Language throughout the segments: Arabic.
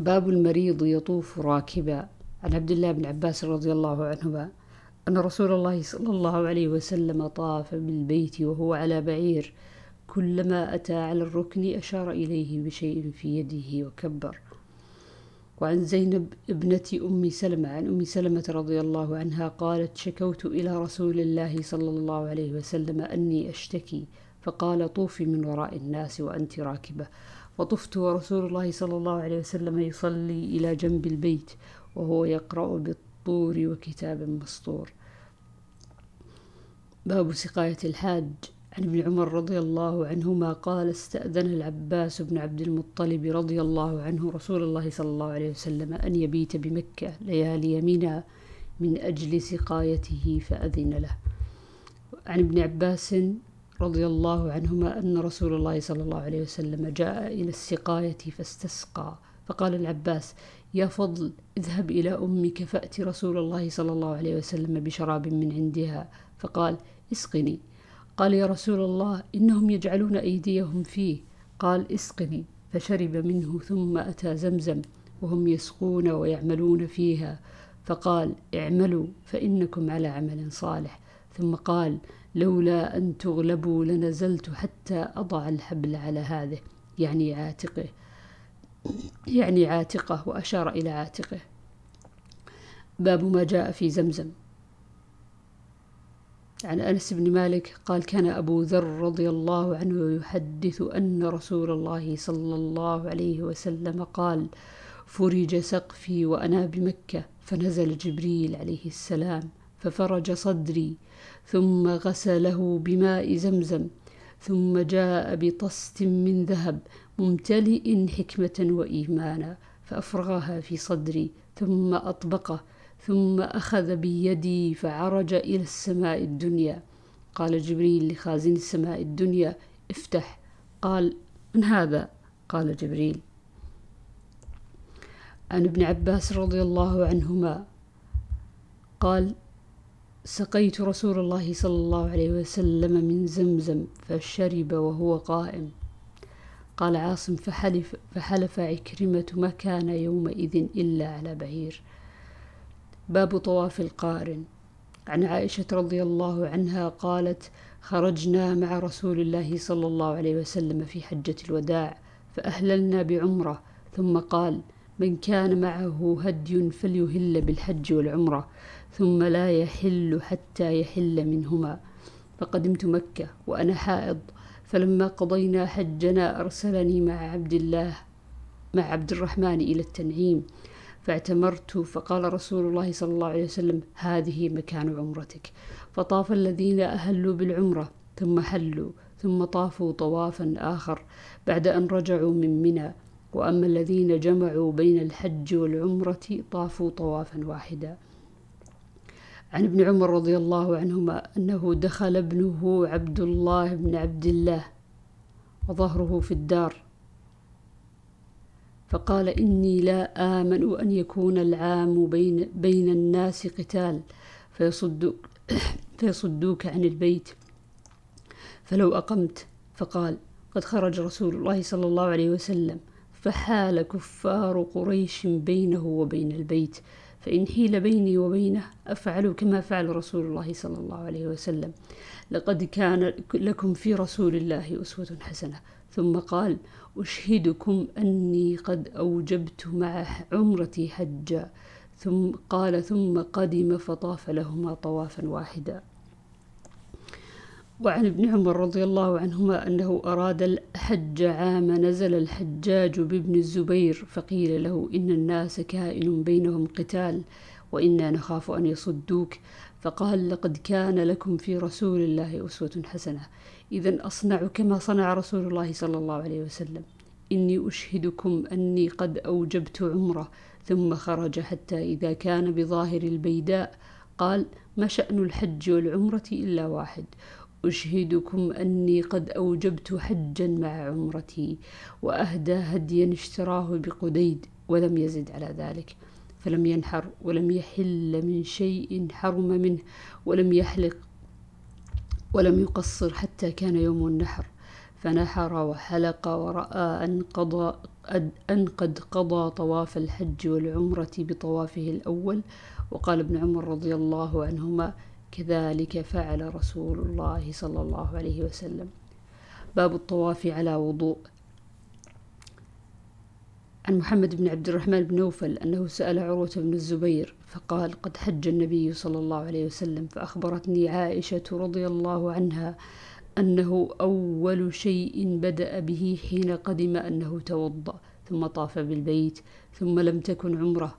باب المريض يطوف راكبا. عن عبد الله بن عباس رضي الله عنهما أن رسول الله صلى الله عليه وسلم طاف بالبيت وهو على بعير. كلما أتى على الركن أشار إليه بشيء في يده وكبر. وعن زينب ابنة أم سلمة عن أم سلمة رضي الله عنها قالت شكوت إلى رسول الله صلى الله عليه وسلم أني أشتكي فقال طوفي من وراء الناس وأنت راكبة. وطفت ورسول الله صلى الله عليه وسلم يصلي إلى جنب البيت وهو يقرأ بالطور وكتاب مسطور. باب سقاية الحاج. عن ابن عمر رضي الله عنهما قال استأذن العباس بن عبد المطلب رضي الله عنه رسول الله صلى الله عليه وسلم أن يبيت بمكة ليالي منى من أجل سقايته فأذن له. عن ابن عباس رضي الله عنهما أن رسول الله صلى الله عليه وسلم جاء إلى السقاية فاستسقى. فقال العباس يا فضل اذهب إلى أمك فأت رسول الله صلى الله عليه وسلم بشراب من عندها. فقال اسقني. قال يا رسول الله إنهم يجعلون أيديهم فيه. قال اسقني. فشرب منه ثم أتى زمزم وهم يسقون ويعملون فيها. فقال اعملوا فإنكم على عمل صالح. ثم قال لولا أن تغلبوا لنزلت حتى أضع الحبل على هذه يعني عاتقه. يعني عاتقه وأشار إلى عاتقه. باب ما جاء في زمزم. عن أنس بن مالك قال كان أبو ذر رضي الله عنه يحدث أن رسول الله صلى الله عليه وسلم قال فرج سقفي وأنا بمكة فنزل جبريل عليه السلام. ففرج صدري ثم غسله بماء زمزم ثم جاء بطست من ذهب ممتلئ حكمة وإيمانا فأفرغها في صدري ثم أطبقه ثم أخذ بيدي فعرج إلى السماء الدنيا. قال جبريل لخازن السماء الدنيا افتح. قال من هذا؟ قال جبريل عن ابن عباس رضي الله عنهما. قال سقيت رسول الله صلى الله عليه وسلم من زمزم فشرب وهو قائم. قال عاصم فحلف, فحلف عكرمة ما كان يومئذ إلا على بعير. باب طواف القارن. عن عائشة رضي الله عنها قالت خرجنا مع رسول الله صلى الله عليه وسلم في حجة الوداع فأهللنا بعمرة. ثم قال من كان معه هدي فليهل بالحج والعمرة. ثم لا يحل حتى يحل منهما. فقدمت مكة وأنا حائض. فلما قضينا حجنا أرسلني مع عبد الله مع عبد الرحمن إلى التنعيم. فاعتمرت فقال رسول الله صلى الله عليه وسلم هذه مكان عمرتك. فطاف الذين أهلوا بالعمرة ثم حلوا ثم طافوا طوافا آخر. بعد أن رجعوا من منى. وأما الذين جمعوا بين الحج والعمرة طافوا طوافا واحدا. عن ابن عمر رضي الله عنهما أنه دخل ابنه عبد الله بن عبد الله وظهره في الدار. فقال إني لا آمن أن يكون العام بين, بين الناس قتال فيصدوك, فيصدوك عن البيت. فلو أقمت فقال قد خرج رسول الله صلى الله عليه وسلم فحال كفار قريش بينه وبين البيت. فإن حيل بيني وبينه أفعل كما فعل رسول الله صلى الله عليه وسلم. لقد كان لكم في رسول الله أسوة حسنة. ثم قال أشهدكم أني قد أوجبت مع عمرتي حجا. ثم قال ثم قدم فطاف لهما طوافا واحدا. وعن ابن عمر رضي الله عنهما أنه أراد الحج عام نزل الحجاج بابن الزبير فقيل له إن الناس كائن بينهم قتال وإنا نخاف أن يصدوك. فقال لقد كان لكم في رسول الله أسوة حسنة. إذا أصنع كما صنع رسول الله صلى الله عليه وسلم. إني أشهدكم أني قد أوجبت عمرة ثم خرج حتى إذا كان بظاهر البيداء. قال ما شأن الحج والعمرة إلا واحد. أشهدكم أني قد أوجبت حجا مع عمرتي وأهدى هديا اشتراه بقديد ولم يزد على ذلك فلم ينحر ولم يحل من شيء حرم منه ولم يحلق ولم يقصر حتى كان يوم النحر فنحر وحلق ورأى أن قضى أن قد قضى طواف الحج والعمرة بطوافه الأول وقال ابن عمر رضي الله عنهما كذلك فعل رسول الله صلى الله عليه وسلم. باب الطواف على وضوء. عن محمد بن عبد الرحمن بن نوفل أنه سأل عروة بن الزبير فقال قد حج النبي صلى الله عليه وسلم فأخبرتني عائشة رضي الله عنها أنه أول شيء بدأ به حين قدم أنه توضأ ثم طاف بالبيت ثم لم تكن عمرة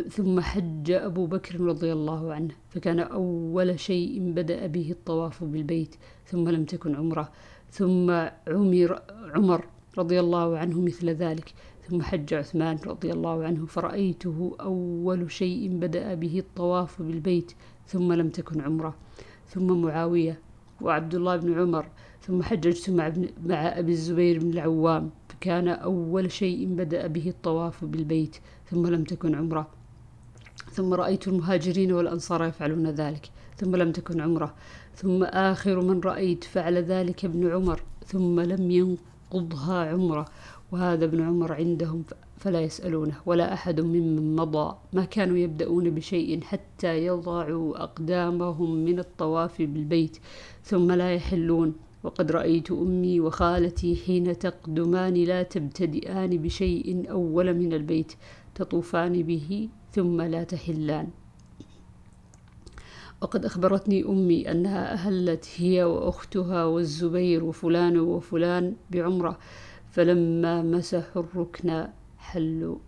ثم حج أبو بكر رضي الله عنه فكان أول شيء بدأ به الطواف بالبيت ثم لم تكن عمرة ثم عمر عمر رضي الله عنه مثل ذلك ثم حج عثمان رضي الله عنه فرأيته أول شيء بدأ به الطواف بالبيت ثم لم تكن عمرة ثم معاوية وعبد الله بن عمر ثم حججت مع, ابن مع أبي الزبير بن العوام فكان أول شيء بدأ به الطواف بالبيت ثم لم تكن عمرة. ثم رأيت المهاجرين والأنصار يفعلون ذلك ثم لم تكن عمرة ثم آخر من رأيت فعل ذلك ابن عمر ثم لم ينقضها عمرة وهذا ابن عمر عندهم فلا يسألونه ولا أحد ممن مضى ما كانوا يبدأون بشيء حتى يضعوا أقدامهم من الطواف بالبيت ثم لا يحلون. وقد رأيت أمي وخالتي حين تقدمان لا تبتدئان بشيء أول من البيت تطوفان به ثم لا تحلان. وقد أخبرتني أمي أنها أهلت هي وأختها والزبير وفلان وفلان بعمرة فلما مسحوا الركن حلوا.